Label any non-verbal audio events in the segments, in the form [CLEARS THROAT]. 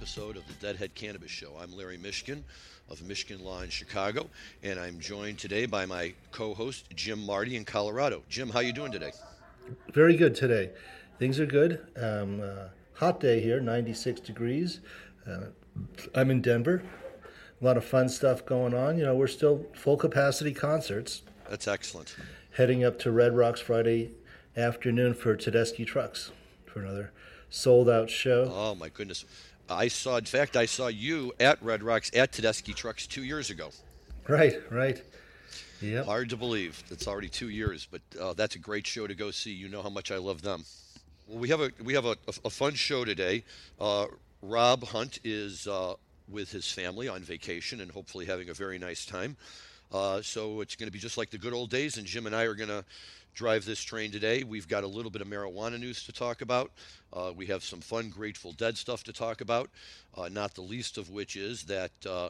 episode of the Deadhead Cannabis Show. I'm Larry Mishkin of Michigan Law in Chicago, and I'm joined today by my co-host Jim Marty in Colorado. Jim, how you doing today? Very good today. Things are good. Um, uh, hot day here, 96 degrees. Uh, I'm in Denver. A lot of fun stuff going on. You know, we're still full capacity concerts. That's excellent. Heading up to Red Rocks Friday afternoon for Tedeschi Trucks for another sold out show. Oh my goodness! I saw, in fact, I saw you at Red Rocks at Tedeschi Trucks two years ago. Right, right. Yeah. Hard to believe it's already two years, but uh, that's a great show to go see. You know how much I love them. Well, we have a we have a, a, a fun show today. Uh, Rob Hunt is uh, with his family on vacation and hopefully having a very nice time. Uh, so it's going to be just like the good old days, and Jim and I are going to drive this train today. We've got a little bit of marijuana news to talk about. Uh, we have some fun Grateful Dead stuff to talk about, uh, not the least of which is that uh,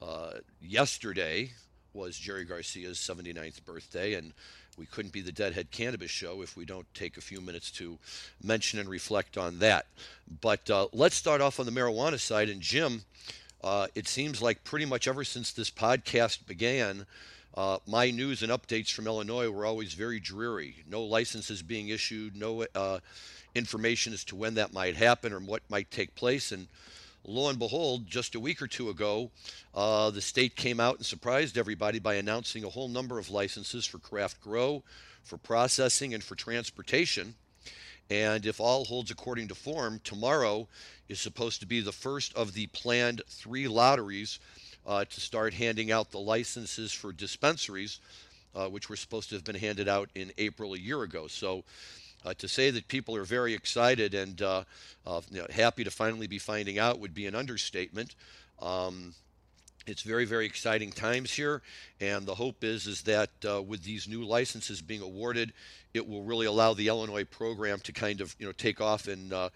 uh yesterday was Jerry Garcia's 79th birthday, and we couldn't be the Deadhead Cannabis Show if we don't take a few minutes to mention and reflect on that. But uh, let's start off on the marijuana side. And Jim, uh, it seems like pretty much ever since this podcast began, uh, my news and updates from Illinois were always very dreary. No licenses being issued, no uh, information as to when that might happen or what might take place. And lo and behold, just a week or two ago, uh, the state came out and surprised everybody by announcing a whole number of licenses for craft grow, for processing, and for transportation. And if all holds according to form, tomorrow is supposed to be the first of the planned three lotteries uh, to start handing out the licenses for dispensaries, uh, which were supposed to have been handed out in April a year ago. So uh, to say that people are very excited and uh, uh, you know, happy to finally be finding out would be an understatement. Um, it's very very exciting times here and the hope is is that uh, with these new licenses being awarded it will really allow the illinois program to kind of you know take off and uh,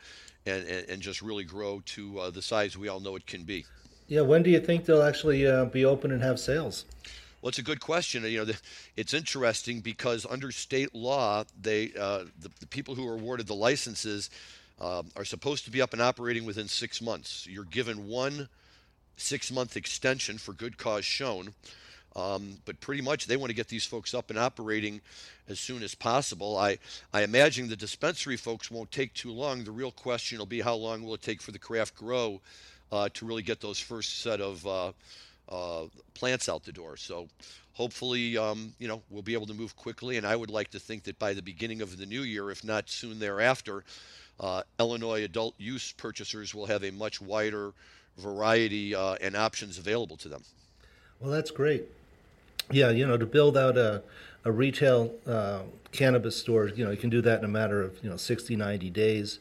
and, and just really grow to uh, the size we all know it can be yeah, when do you think they'll actually uh, be open and have sales? Well, it's a good question. You know, it's interesting because under state law, they uh, the, the, people who are awarded the licenses uh, are supposed to be up and operating within six months. You're given one six-month extension for good cause shown, um, but pretty much they want to get these folks up and operating as soon as possible. I I imagine the dispensary folks won't take too long. The real question will be how long will it take for the craft grow uh, to really get those first set of uh, uh, plants out the door. So hopefully, um, you know, we'll be able to move quickly. And I would like to think that by the beginning of the new year, if not soon thereafter, uh, Illinois adult use purchasers will have a much wider variety uh, and options available to them. Well, that's great. Yeah, you know, to build out a, a retail uh, cannabis store, you know, you can do that in a matter of, you know, 60, 90 days.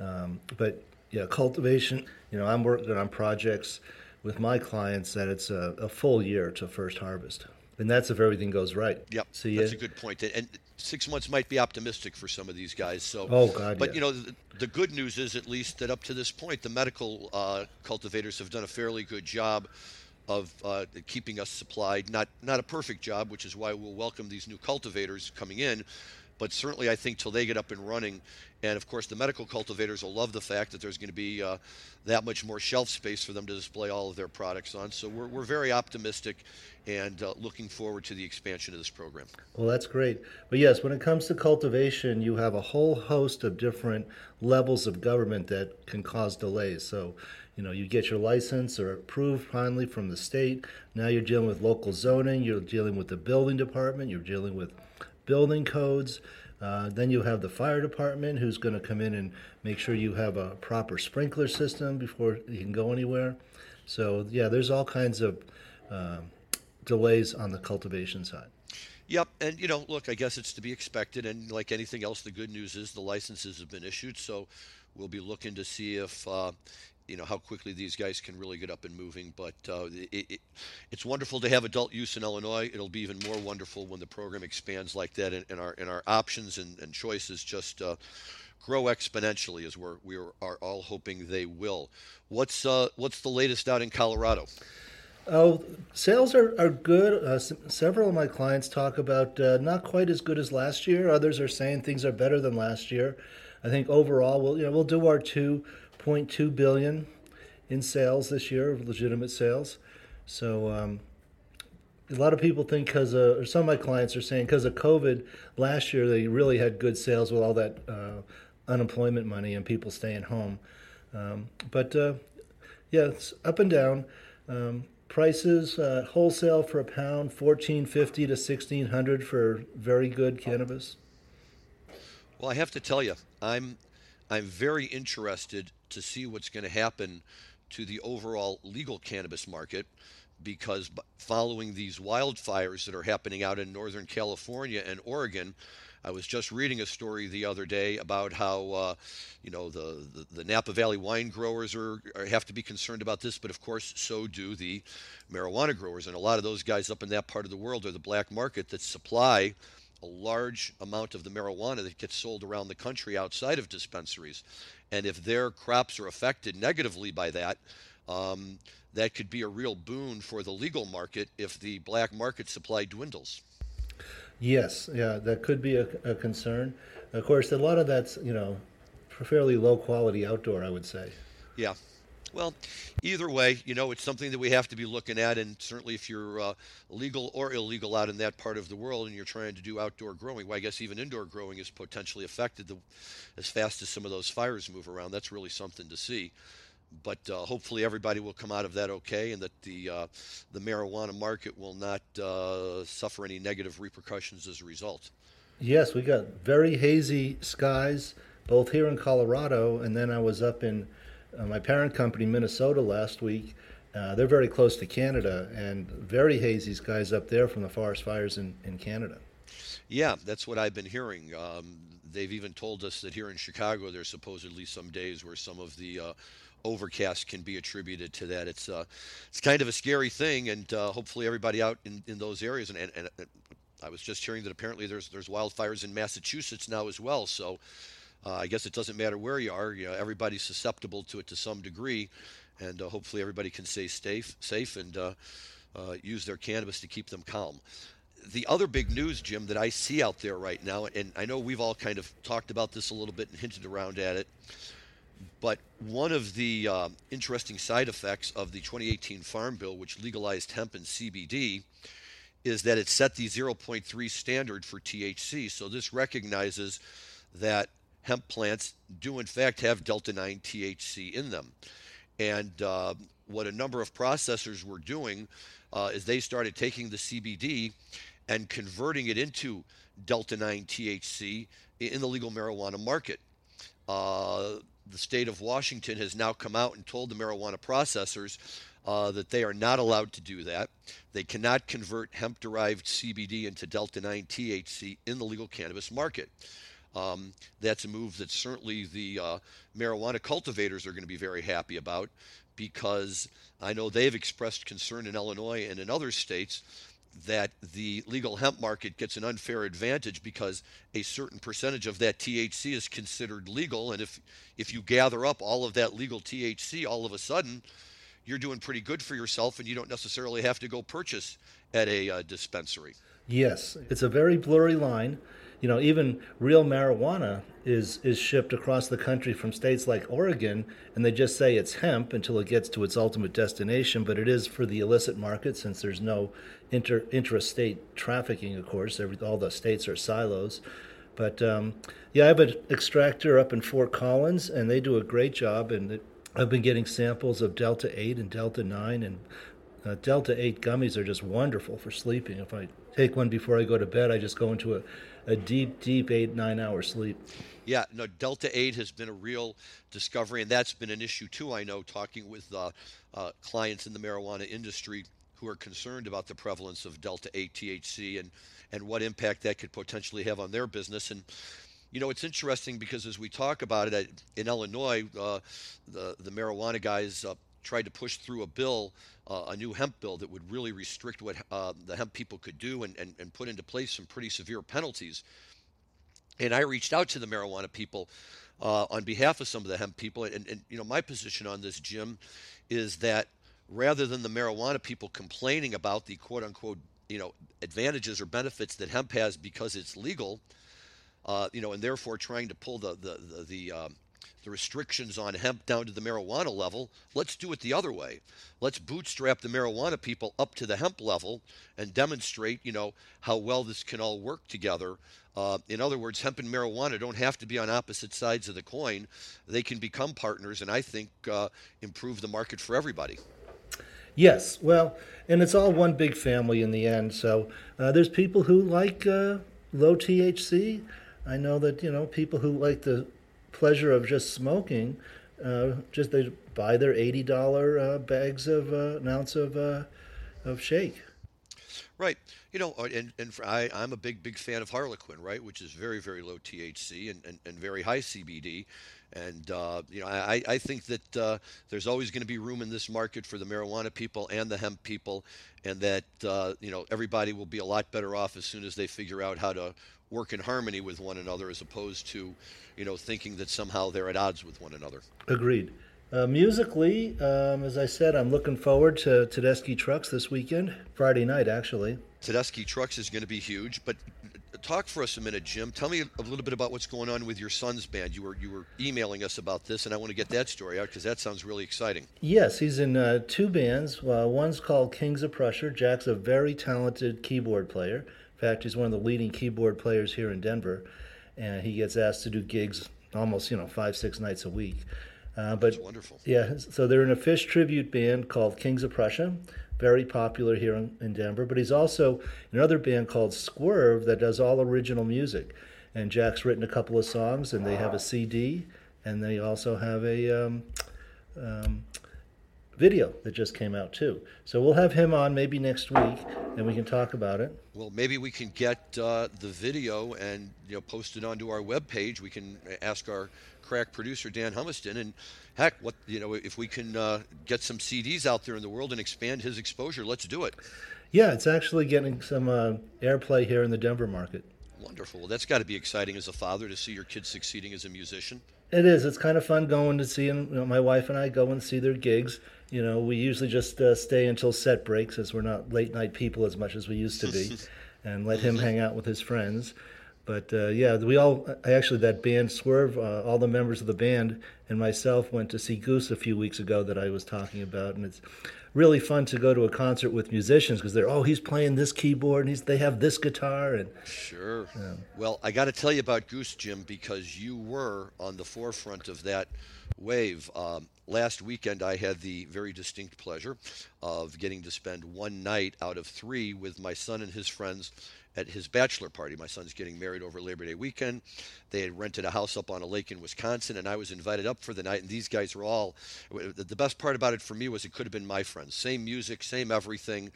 Um, but yeah, cultivation. You know, I'm working on projects with my clients that it's a, a full year to first harvest, and that's if everything goes right. Yep, so, that's a good point. And six months might be optimistic for some of these guys. So, oh god, but yeah. you know, the, the, good news is at least that up to this point, the medical uh, cultivators have done a fairly good job of uh, keeping us supplied. Not not a perfect job, which is why we'll welcome these new cultivators coming in but certainly I think till they get up and running, and of course the medical cultivators will love the fact that there's going to be uh, that much more shelf space for them to display all of their products on. So we're, we're very optimistic and uh, looking forward to the expansion of this program. Well, that's great. But yes, when it comes to cultivation, you have a whole host of different levels of government that can cause delays. So you know you get your license or approved finally from the state now you're dealing with local zoning you're dealing with the building department you're dealing with building codes. Uh, then you have the fire department who's going to come in and make sure you have a proper sprinkler system before you can go anywhere. So, yeah, there's all kinds of uh, delays on the cultivation side. Yep, and you know, look, I guess it's to be expected. And like anything else, the good news is the licenses have been issued. So we'll be looking to see if uh, you know how quickly these guys can really get up and moving. But uh, it, it, it's wonderful to have adult use in Illinois. It'll be even more wonderful when the program expands like that, and, and our and our options and, and choices just uh, grow exponentially, as we're we are all hoping they will. What's uh, what's the latest out in Colorado? Oh, sales are, are good. Uh, s- several of my clients talk about uh, not quite as good as last year. Others are saying things are better than last year. I think overall, we'll you know we'll do our two 0.2 billion in sales this year, of legitimate sales. So um, a lot of people think because or some of my clients are saying because of COVID last year they really had good sales with all that uh, unemployment money and people staying home. Um, but uh, yeah, it's up and down. Um, prices uh, wholesale for a pound, fourteen fifty to sixteen hundred for very good cannabis. Well, I have to tell you, I'm I'm very interested to see what's going to happen to the overall legal cannabis market because following these wildfires that are happening out in Northern California and Oregon, I was just reading a story the other day about how, uh, you know, the, the, the, Napa Valley wine growers are, are, have to be concerned about this, but of course, so do the marijuana growers. And a lot of those guys up in that part of the world are the black market that supply a large amount of the marijuana that gets sold around the country outside of dispensaries. And if their crops are affected negatively by that, um, that could be a real boon for the legal market if the black market supply dwindles. Yes, yeah, that could be a, a concern. Of course, a lot of that's you know fairly low quality outdoor, I would say. Yeah. Well, either way, you know, it's something that we have to be looking at, and certainly if you're uh, legal or illegal out in that part of the world and you're trying to do outdoor growing, well, I guess even indoor growing is potentially affected the, as fast as some of those fires move around. That's really something to see but uh, hopefully everybody will come out of that okay, and that the uh, the marijuana market will not uh, suffer any negative repercussions as a result. Yes, we got very hazy skies both here in Colorado, and then I was up in uh, my parent company, Minnesota, last week. Uh, they're very close to Canada, and very hazy skies up there from the forest fires in, in Canada. Yeah, that's what I've been hearing. Um, they've even told us that here in Chicago, there's supposedly some days where some of the uh, overcast can be attributed to that. It's uh, it's kind of a scary thing, and uh, hopefully everybody out in, in those areas. And, and, and, I was just hearing that apparently there's there's wildfires in Massachusetts now as well. So uh, I guess it doesn't matter where you are. You know, everybody's susceptible to it to some degree, and uh, hopefully everybody can stay safe safe and uh, uh, use their cannabis to keep them calm. The other big news, Jim, that I see out there right now, and I know we've all kind of talked about this a little bit and hinted around at it but one of the uh, interesting side effects of the 2018 Farm Bill, which legalized hemp and CBD, is that it set the 0.3 standard for THC. So this recognizes that hemp plants do, in fact, have Delta 9 THC in them. And uh, what a number of processors were doing uh, is they started taking the CBD and converting it into Delta 9 THC in the legal marijuana market. Uh, the state of Washington has now come out and told the marijuana processors uh, that they are not allowed to do that. They cannot convert hemp derived CBD into Delta 9 THC in the legal cannabis market. Um, that's a move that certainly the uh, marijuana cultivators are going to be very happy about because I know they've expressed concern in Illinois and in other states that the legal hemp market gets an unfair advantage because a certain percentage of that THC is considered legal and if if you gather up all of that legal THC all of a sudden you're doing pretty good for yourself and you don't necessarily have to go purchase at a uh, dispensary. Yes, it's a very blurry line you know, even real marijuana is is shipped across the country from states like Oregon, and they just say it's hemp until it gets to its ultimate destination. But it is for the illicit market since there's no inter intrastate trafficking. Of course, Every, all the states are silos. But um, yeah, I have an extractor up in Fort Collins, and they do a great job. And it, I've been getting samples of Delta 8 and Delta 9, and uh, Delta 8 gummies are just wonderful for sleeping. If I take one before I go to bed, I just go into a a deep, deep eight, nine hour sleep. Yeah, no, Delta 8 has been a real discovery, and that's been an issue too, I know, talking with uh, uh, clients in the marijuana industry who are concerned about the prevalence of Delta 8 THC and, and what impact that could potentially have on their business. And, you know, it's interesting because as we talk about it in Illinois, uh, the, the marijuana guys uh, tried to push through a bill, uh, a new hemp bill that would really restrict what uh, the hemp people could do and, and, and put into place some pretty severe penalties. And I reached out to the marijuana people uh, on behalf of some of the hemp people. And, and, you know, my position on this, Jim, is that rather than the marijuana people complaining about the quote unquote, you know, advantages or benefits that hemp has because it's legal, uh, you know, and therefore trying to pull the, the, the, the um, the restrictions on hemp down to the marijuana level. Let's do it the other way. Let's bootstrap the marijuana people up to the hemp level and demonstrate, you know, how well this can all work together. Uh, in other words, hemp and marijuana don't have to be on opposite sides of the coin. They can become partners, and I think uh, improve the market for everybody. Yes, well, and it's all one big family in the end. So uh, there's people who like uh, low THC. I know that you know people who like the pleasure of just smoking. Uh, just they buy their eighty dollar uh, bags of uh, an ounce of uh, of shake. Right. You know, and, and for, I, I'm a big, big fan of Harlequin, right, which is very, very low THC and, and, and very high CBD. And, uh, you know, I, I think that uh, there's always going to be room in this market for the marijuana people and the hemp people, and that, uh, you know, everybody will be a lot better off as soon as they figure out how to work in harmony with one another as opposed to, you know, thinking that somehow they're at odds with one another. Agreed. Uh, musically, um, as I said, I'm looking forward to Tedeschi Trucks this weekend, Friday night, actually. Tedeschi Trucks is going to be huge, but talk for us a minute, Jim. Tell me a little bit about what's going on with your son's band. You were you were emailing us about this, and I want to get that story out because that sounds really exciting. Yes, he's in uh, two bands. Uh, one's called Kings of Prussia. Jack's a very talented keyboard player. In fact, he's one of the leading keyboard players here in Denver, and he gets asked to do gigs almost you know five six nights a week. Uh, but That's wonderful. Yeah, so they're in a Phish tribute band called Kings of Prussia, very popular here in, in Denver. But he's also in another band called Swerve that does all original music. And Jack's written a couple of songs, and they have a CD, and they also have a um, um, video that just came out too. So we'll have him on maybe next week, and we can talk about it. Well, maybe we can get uh, the video and you know post it onto our webpage. We can ask our crack producer Dan Humiston, and heck, what you know, if we can uh, get some CDs out there in the world and expand his exposure, let's do it. Yeah, it's actually getting some uh, airplay here in the Denver market. Wonderful. Well, that's got to be exciting as a father to see your kids succeeding as a musician. It is. It's kind of fun going to see them. You know, my wife and I go and see their gigs. You know, we usually just uh, stay until set breaks, as we're not late night people as much as we used to be, [LAUGHS] and let him hang out with his friends. But uh, yeah, we all actually that band Swerve, uh, all the members of the band and myself went to see Goose a few weeks ago that I was talking about, and it's really fun to go to a concert with musicians because they're oh he's playing this keyboard and he's they have this guitar and sure. Yeah. Well, I got to tell you about Goose Jim because you were on the forefront of that wave. Um, last weekend, I had the very distinct pleasure of getting to spend one night out of three with my son and his friends at his bachelor party. My son's getting married over Labor Day weekend. They had rented a house up on a lake in Wisconsin, and I was invited up for the night. And these guys were all. The best part about it for me was it could have been my friends. Same music, same everything.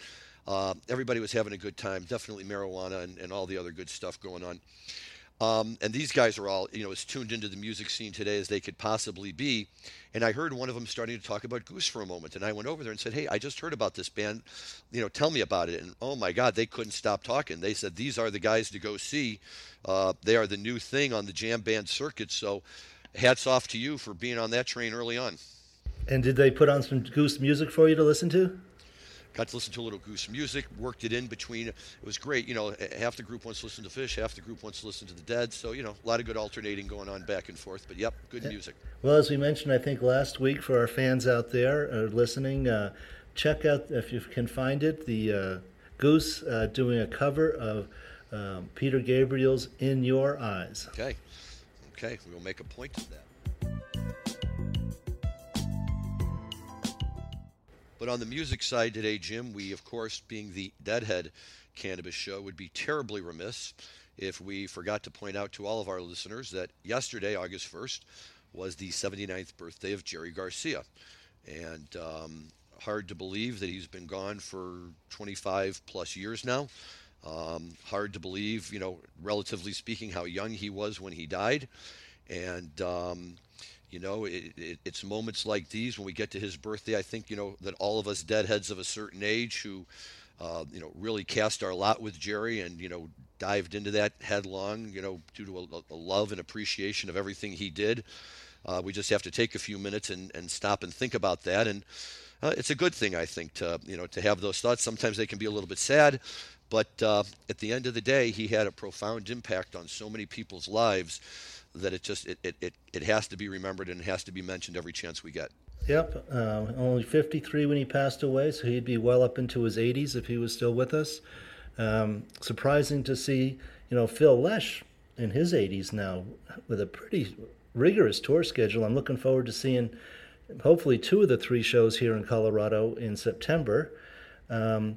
Uh, everybody was having a good time. Definitely marijuana and, and all the other good stuff going on. Um, and these guys are all, you know, as tuned into the music scene today as they could possibly be. And I heard one of them starting to talk about Goose for a moment. And I went over there and said, Hey, I just heard about this band. You know, tell me about it. And oh my God, they couldn't stop talking. They said, These are the guys to go see. Uh, they are the new thing on the jam band circuit. So hats off to you for being on that train early on. And did they put on some Goose music for you to listen to? Got to listen to a little Goose music, worked it in between. It was great. You know, half the group wants to listen to Phish, half the group wants to listen to the Dead. So, you know, a lot of good alternating going on back and forth. But, yep, good music. Well, as we mentioned, I think last week for our fans out there uh, listening, uh, check out, if you can find it, the uh, Goose uh, doing a cover of um, Peter Gabriel's In Your Eyes. Okay. Okay. We'll make a point of that. But on the music side today, Jim, we, of course, being the Deadhead Cannabis Show, would be terribly remiss if we forgot to point out to all of our listeners that yesterday, August 1st, was the 79th birthday of Jerry Garcia. And um, hard to believe that he's been gone for 25 plus years now. Um, hard to believe, you know, relatively speaking, how young he was when he died. And um, you know, it, it, it's moments like these when we get to his birthday. I think you know that all of us deadheads of a certain age who, uh, you know, really cast our lot with Jerry and you know dived into that headlong, you know, due to a, a love and appreciation of everything he did. Uh, we just have to take a few minutes and, and stop and think about that. And uh, it's a good thing, I think, to you know to have those thoughts. Sometimes they can be a little bit sad, But uh, at the end of the day, he had a profound impact on so many people's lives that it just it, it, it, it has to be remembered and it has to be mentioned every chance we get. Yep, uh, only 53 when he passed away, so he'd be well up into his 80s if he was still with us. Um, surprising to see, you know, Phil Lesh in his 80s now with a pretty rigorous tour schedule. I'm looking forward to seeing hopefully two of the three shows here in Colorado in September. Um,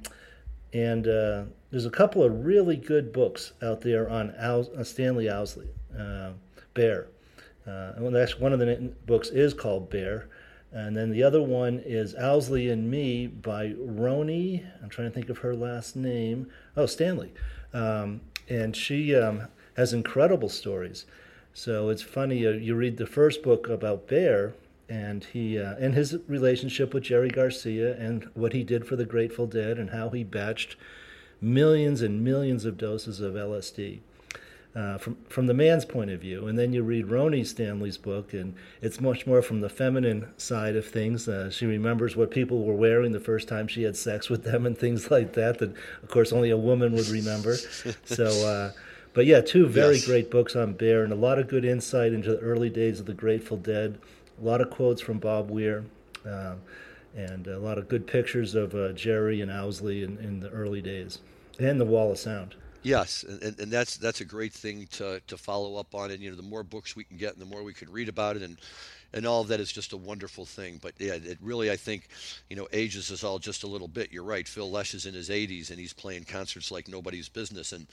and uh, there's a couple of really good books out there on uh, Stanley Owsley, uh, Bear. Uh, and actually, one of the books is called Bear. And then the other one is Owsley and Me by Rhoney. I'm trying to think of her last name. Oh, Stanley. Um, and she um, has incredible stories. So it's funny, uh, you read the first book about Bear, and he uh, and his relationship with Jerry Garcia and what he did for the Grateful Dead and how he batched millions and millions of doses of LSD. Uh, from from the man's point of view, and then you read Rhoney Stanley's book, and it's much more from the feminine side of things. Uh, she remembers what people were wearing the first time she had sex with them, and things like that. That of course only a woman would remember. [LAUGHS] so, uh, but yeah, two very yes. great books on Bear, and a lot of good insight into the early days of the Grateful Dead. A lot of quotes from Bob Weir. Uh, and a lot of good pictures of uh, Jerry and Owsley in, in the early days, and the Wall of Sound. Yes, and, and that's that's a great thing to, to follow up on. And you know, the more books we can get, and the more we can read about it, and and all of that is just a wonderful thing. But yeah, it really, I think, you know, ages us all just a little bit. You're right. Phil Lesh is in his 80s, and he's playing concerts like nobody's business. And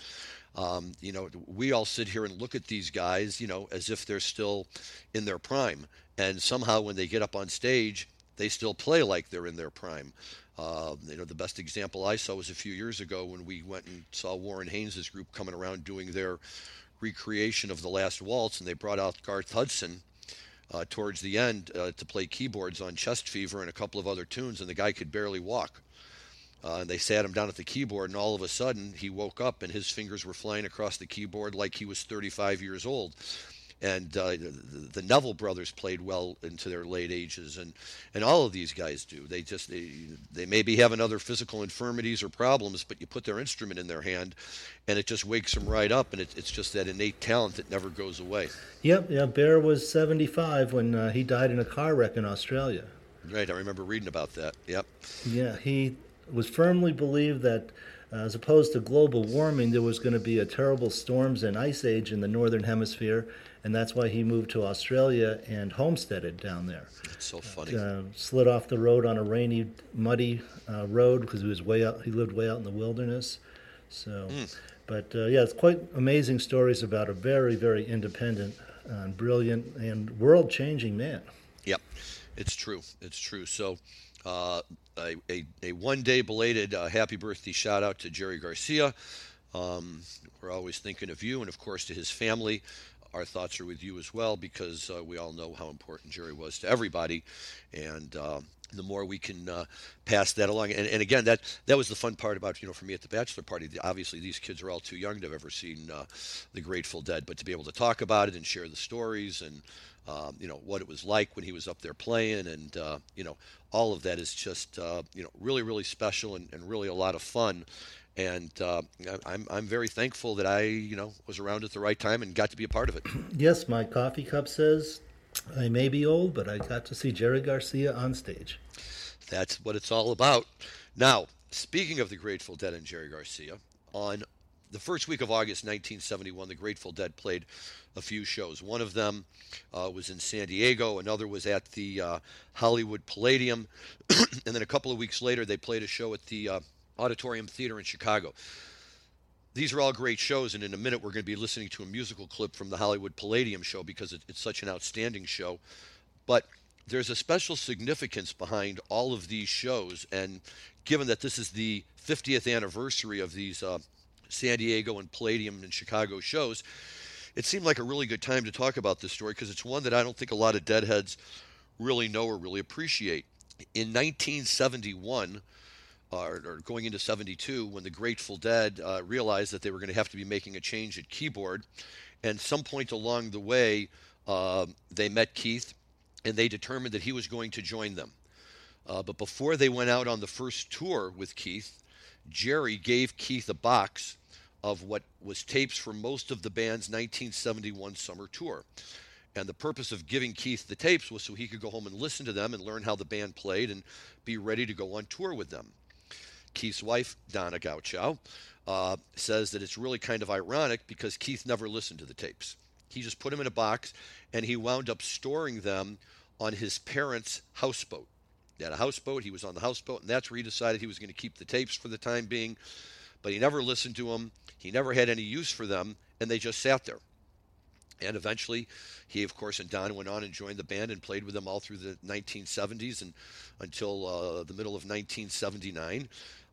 um, you know, we all sit here and look at these guys, you know, as if they're still in their prime, and somehow when they get up on stage, they still play like they're in their prime. Uh, you know, the best example I saw was a few years ago when we went and saw Warren Haynes' group coming around doing their recreation of the last waltz, and they brought out Garth Hudson uh, towards the end uh, to play keyboards on Chest Fever and a couple of other tunes, and the guy could barely walk. Uh, and they sat him down at the keyboard, and all of a sudden he woke up, and his fingers were flying across the keyboard like he was 35 years old and uh, the, the, Neville brothers played well into their late ages, and and all of these guys do. They just they they maybe have other physical infirmities or problems, but you put their instrument in their hand, and it just wakes them right up, and it, it's just that innate talent that never goes away. Yep, yeah. Bear was 75 when uh, he died in a car wreck in Australia. Right, I remember reading about that. Yep. Yeah, he was firmly believed that. Uh, as opposed to global warming, there was going to be a terrible storms and ice age in the northern hemisphere, and that's why he moved to Australia and homesteaded down there. It's so funny. Uh, slid off the road on a rainy, muddy uh, road because he was way out. He lived way out in the wilderness. So, mm. but uh, yeah, it's quite amazing stories about a very, very independent, and brilliant, and world-changing man. Yep, it's true. It's true. So. Uh, a, a, a, one day belated uh, happy birthday shout out to Jerry Garcia. Um, we're always thinking of you and, of course, to his family our thoughts are with you as well because uh, we all know how important Jerry was to everybody, and the more we can uh, pass that along. And, and, again, that that was the fun part about you know for me at the bachelor party. Obviously, these kids are all too young to have ever seen uh, the Grateful Dead, but to be able to talk about it and share the stories and um, you know what it was like when he was up there playing, and uh, you know all of that is just uh, you know really really special and, and really a lot of fun and uh, I'm I'm very thankful that I you know was around at the right time and got to be a part of it. [CLEARS THROAT] Yes, my coffee cup says I may be old, but I got to see Jerry Garcia on stage. That's what it's all about. Now, speaking of the Grateful Dead and Jerry Garcia, on the first week of August 1971, the Grateful Dead played a few shows. One of them uh, was in San Diego, another was at the uh, Hollywood Palladium, [CLEARS THROAT] and then a couple of weeks later, they played a show at the uh, Auditorium Theater in Chicago. These are all great shows, and in a minute we're going to be listening to a musical clip from the Hollywood Palladium show because it's such an outstanding show. But there's a special significance behind all of these shows, and given that this is the 50th anniversary of these uh, San Diego and Palladium and Chicago shows, it seemed like a really good time to talk about this story because it's one that I don't think a lot of deadheads really know or really appreciate. In 1971, or, or, going into 72 when the Grateful Dead uh, realized that they were going to have to be making a change at keyboard. And some point along the way, uh, they met Keith and they determined that he was going to join them. Uh, but before they went out on the first tour with Keith, Jerry gave Keith a box of what was tapes from most of the band's 1971 summer tour. And the purpose of giving Keith the tapes was so he could go home and listen to them and learn how the band played and be ready to go on tour with them. Keith's wife, Donna Godchaux, uh, says that it's really kind of ironic because Keith never listened to the tapes. He just put them in a box and he wound up storing them on his parents' houseboat. They had a houseboat, he was on the houseboat, and that's where he decided he was going to keep the tapes for the time being. But he never listened to them, he never had any use for them, and they just sat there. And eventually, he, of course, and Don went on and joined the band and played with them all through the 1970s and until uh, the middle of 1979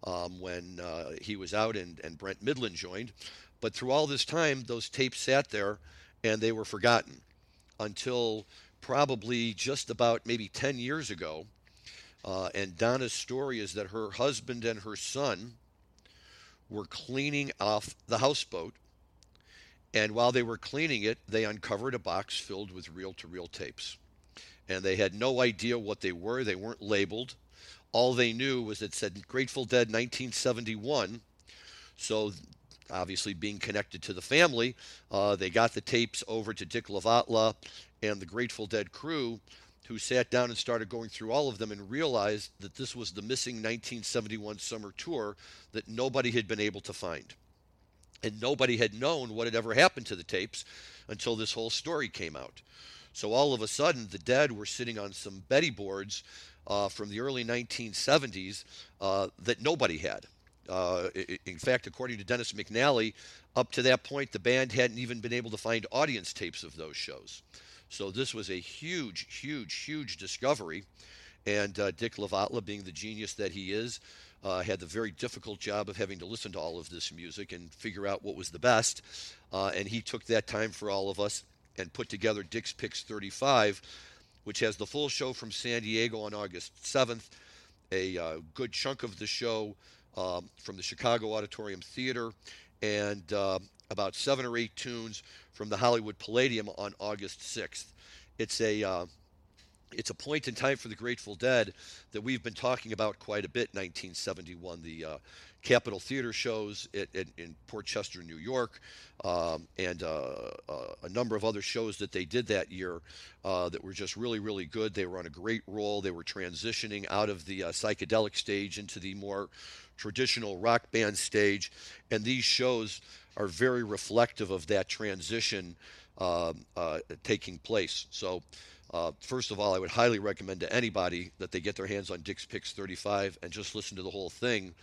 um, when uh, he was out and, and Brent Mydland joined. But through all this time, those tapes sat there and they were forgotten until probably just about maybe 10 years ago. Uh, and Donna's story is that her husband and her son were cleaning off the houseboat and while they were cleaning it, they uncovered a box filled with reel to reel tapes. And they had no idea what they were, they weren't labeled. All they knew was it said Grateful Dead 1971. So, obviously, being connected to the family, uh, they got the tapes over to Dick Latvala and the Grateful Dead crew, who sat down and started going through all of them and realized that this was the missing 1971 summer tour that nobody had been able to find and nobody had known what had ever happened to the tapes until this whole story came out. So all of a sudden, the dead were sitting on some Betty boards uh, from the early 1970s uh, that nobody had. Uh, in fact, according to Dennis McNally, up to that point, the band hadn't even been able to find audience tapes of those shows. So this was a huge, huge, huge discovery. And uh, Dick Latvala, being the genius that he is, uh, had the very difficult job of having to listen to all of this music and figure out what was the best. Uh, and he took that time for all of us and put together Dick's Picks 35, which has the full show from San Diego on August 7th, a uh, good chunk of the show um, from the Chicago Auditorium Theater, and uh, about seven or eight tunes from the Hollywood Palladium on August 6th. It's a uh, it's a point in time for the Grateful Dead that we've been talking about quite a bit. 1971, the uh, Capitol Theater shows at, at, in Port Chester, New York, um, and uh, uh, a number of other shows that they did that year uh, that were just really, really good. They were on a great roll. They were transitioning out of the uh, psychedelic stage into the more traditional rock band stage, and these shows are very reflective of that transition um, uh, taking place. So. Uh, first of all, I would highly recommend to anybody that they get their hands on Dick's Picks 35 and just listen to the whole thing.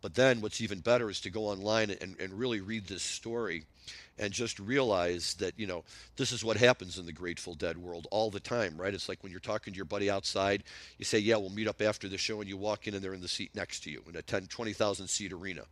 But then what's even better is to go online and, and really read this story and just realize that, you know, this is what happens in the Grateful Dead world all the time, right? It's like when you're talking to your buddy outside, you say, yeah, we'll meet up after the show, and you walk in and they're in the seat next to you in a 10, 20,000 seat arena.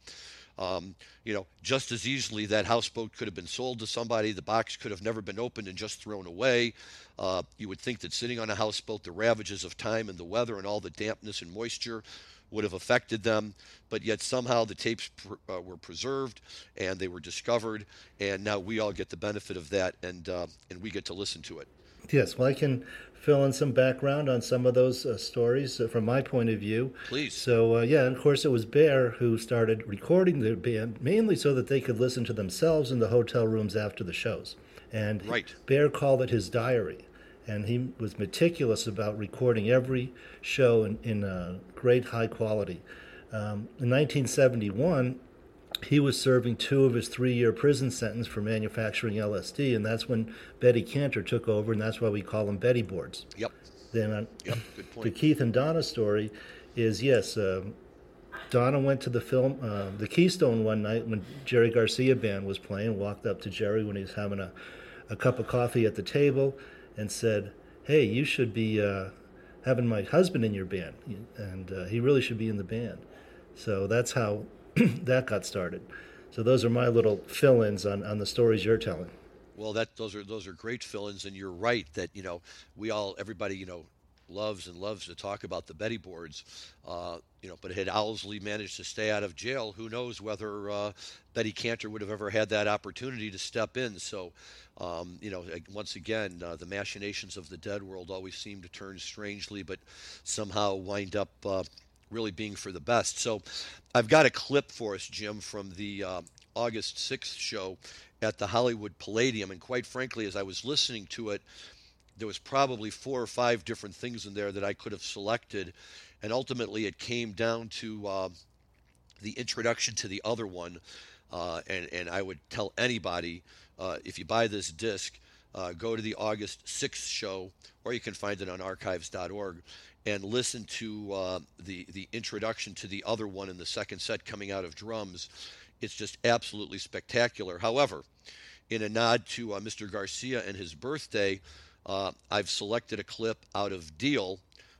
Um, you know, just as easily that houseboat could have been sold to somebody. The box could have never been opened and just thrown away. Uh, you would think that sitting on a houseboat, the ravages of time and the weather and all the dampness and moisture would have affected them, but yet somehow the tapes pr- uh, were preserved and they were discovered, and now we all get the benefit of that, and uh, and we get to listen to it. Yes, well, I can fill in some background on some of those uh, stories uh, from my point of view. Please. So, uh, yeah, and of course, it was Bear who started recording the band mainly so that they could listen to themselves in the hotel rooms after the shows. And right. Bear called it his diary. And he was meticulous about recording every show in, in uh, great high quality. Um, in 1971, he was serving two of his three year prison sentence for manufacturing LSD, and that's when Betty Cantor took over, and that's why we call them Betty boards. Yep. Then on yep. Good point. the Keith and Donna story is yes, uh, Donna went to the film, uh, the Keystone one night when Jerry Garcia band was playing, walked up to Jerry when he was having a, a cup of coffee at the table and said, Hey, you should be uh, having my husband in your band, and uh, he really should be in the band. So that's how [CLEARS THROAT] that got started. So those are my little fill-ins on, on the stories you're telling. Well, that those are those are great fill-ins, and you're right that you know we all everybody you know loves and loves to talk about the Betty boards. Uh, you know, but had Owsley managed to stay out of jail, who knows whether uh, Betty Cantor would have ever had that opportunity to step in. So, um, you know, once again, uh, the machinations of the dead world always seem to turn strangely, but somehow wind up uh, really being for the best. So I've got a clip for us, Jim, from the uh, August 6th show at the Hollywood Palladium. And quite frankly, as I was listening to it, there was probably four or five different things in there that I could have selected. And ultimately, it came down to uh, the introduction to the other one. Uh, and, and I would tell anybody uh, if you buy this disc, uh, go to the August 6th show, or you can find it on archives.org and listen to uh, the the introduction to the other one in the second set coming out of drums. It's just absolutely spectacular. However, in a nod to uh, Mr. Garcia and his birthday, uh, I've selected a clip out of Deal,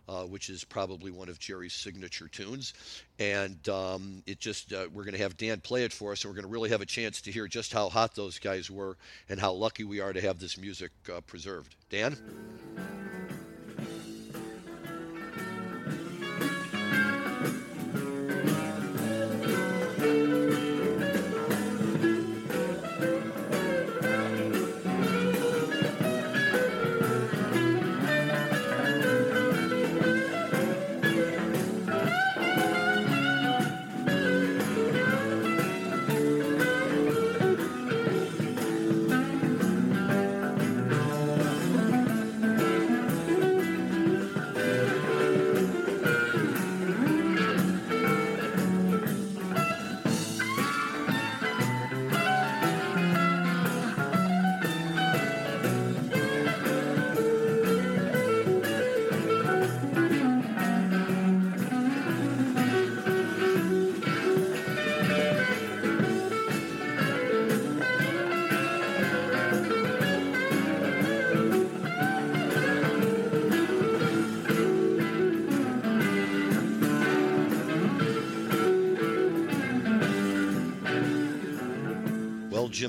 uh, which is probably one of Jerry's signature tunes. And um, it just, uh, we're going to have Dan play it for us, and we're going to really have a chance to hear just how hot those guys were and how lucky we are to have this music uh, preserved. Dan?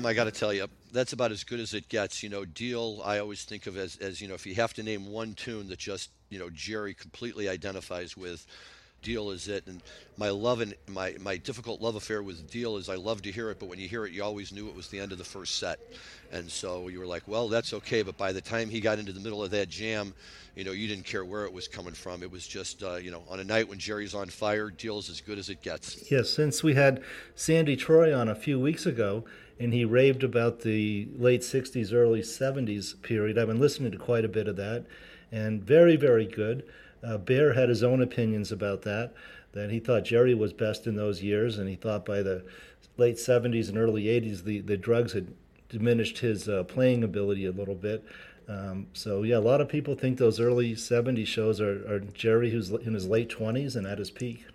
I got to tell you, that's about as good as it gets. You know, Deal, I always think of as, as, you know, if you have to name one tune that just, you know, Jerry completely identifies with, Deal is it. And my love and my, my difficult love affair with Deal is I love to hear it, but when you hear it, you always knew it was the end of the first set. And so you were like, well, that's okay. But by the time he got into the middle of that jam, you know, you didn't care where it was coming from. It was just, uh, you know, on a night when Jerry's on fire, Deal's as good as it gets. Yes, since we had Sandy Troy on a few weeks ago, and he raved about the late 60s, early 70s period. I've been listening to quite a bit of that, and very, very good. Uh, Bear had his own opinions about that, that he thought Jerry was best in those years, and he thought by the late 70s and early 80s, the, the drugs had diminished his uh, playing ability a little bit. Um, so yeah, a lot of people think those early '70s shows are, are Jerry, who's in his late 20s and at his peak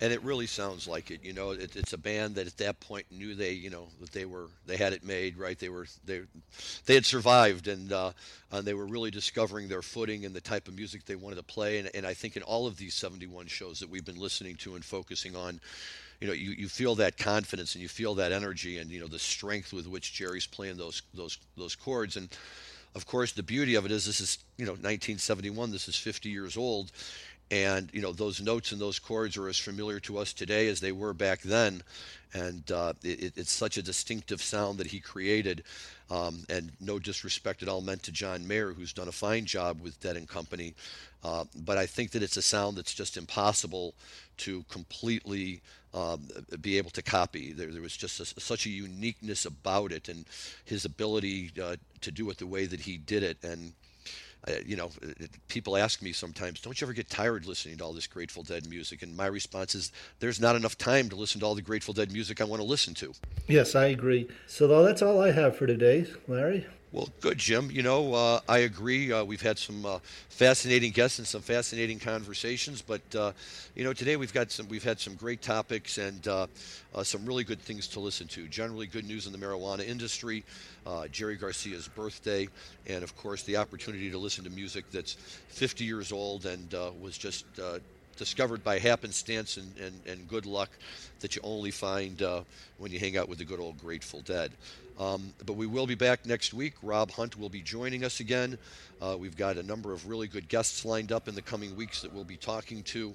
and it really sounds like it. You know, it, it's a band that at that point knew they, you know, that they were they had it made, right? They were they they had survived, and uh, and they were really discovering their footing and the type of music they wanted to play. And, and I think in all of these 71 shows that we've been listening to and focusing on, you know, you, you feel that confidence and you feel that energy and you know the strength with which Jerry's playing those those those chords and. Of course, the beauty of it is this is you know 1971. This is 50 years old, and you know those notes and those chords are as familiar to us today as they were back then. And uh, it, it's such a distinctive sound that he created. Um, and no disrespect at all meant to john mayer who's done a fine job with dead and company. Uh, but i think that it's a sound that's just impossible to completely um, be able to copy. There, there was just a, such a uniqueness about it and his ability uh, to do it the way that he did it. And you know, people ask me sometimes, don't you ever get tired listening to all this Grateful Dead music? And my response is, there's not enough time to listen to all the Grateful Dead music I want to listen to. Yes, I agree. So that's all I have for today, Larry. Well, good, Jim. You know, uh, I agree. Uh, we've had some uh, fascinating guests and some fascinating conversations, but uh, you know, today we've got some. We've had some great topics and uh, uh, some really good things to listen to. Generally, good news in the marijuana industry, Jerry Garcia's birthday, and of course, the opportunity to listen to music that's 50 years old and was just discovered by happenstance and, and, and good luck that you only find when you hang out with the good old Grateful Dead. Um, but we will be back next week. Rob Hunt will be joining us again. Uh, we've got a number of really good guests lined up in the coming weeks that we'll be talking to.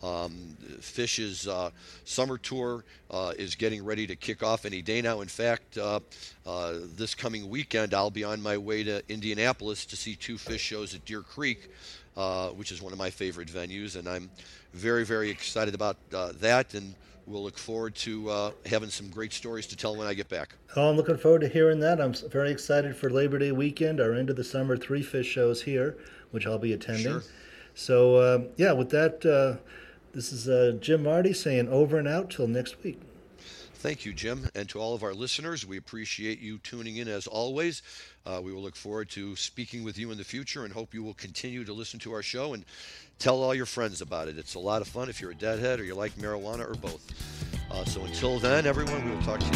Um, Phish's uh, summer tour uh, is getting ready to kick off any day now. In fact, uh, uh, this coming weekend, I'll be on my way to Indianapolis to see two Phish shows at Deer Creek. uh, which is one of my favorite venues, and I'm very, very excited about that. And we'll look forward to uh, having some great stories to tell when I get back. Oh, I'm looking forward to hearing that. I'm very excited for Labor Day weekend, our end of the summer three Phish shows here, which I'll be attending. Sure. So, um, yeah, with that, uh, this is uh, Jim Marty saying over and out till next week. Thank you, Jim. And to all of our listeners, we appreciate you tuning in as always. Uh, we will look forward to speaking with you in the future and hope you will continue to listen to our show and tell all your friends about it. It's a lot of fun if you're a deadhead or you like marijuana or both. Uh, so until then, everyone, we will talk to you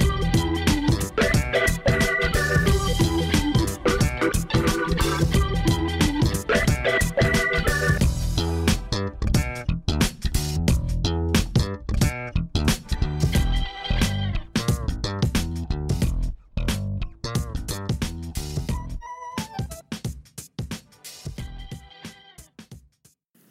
next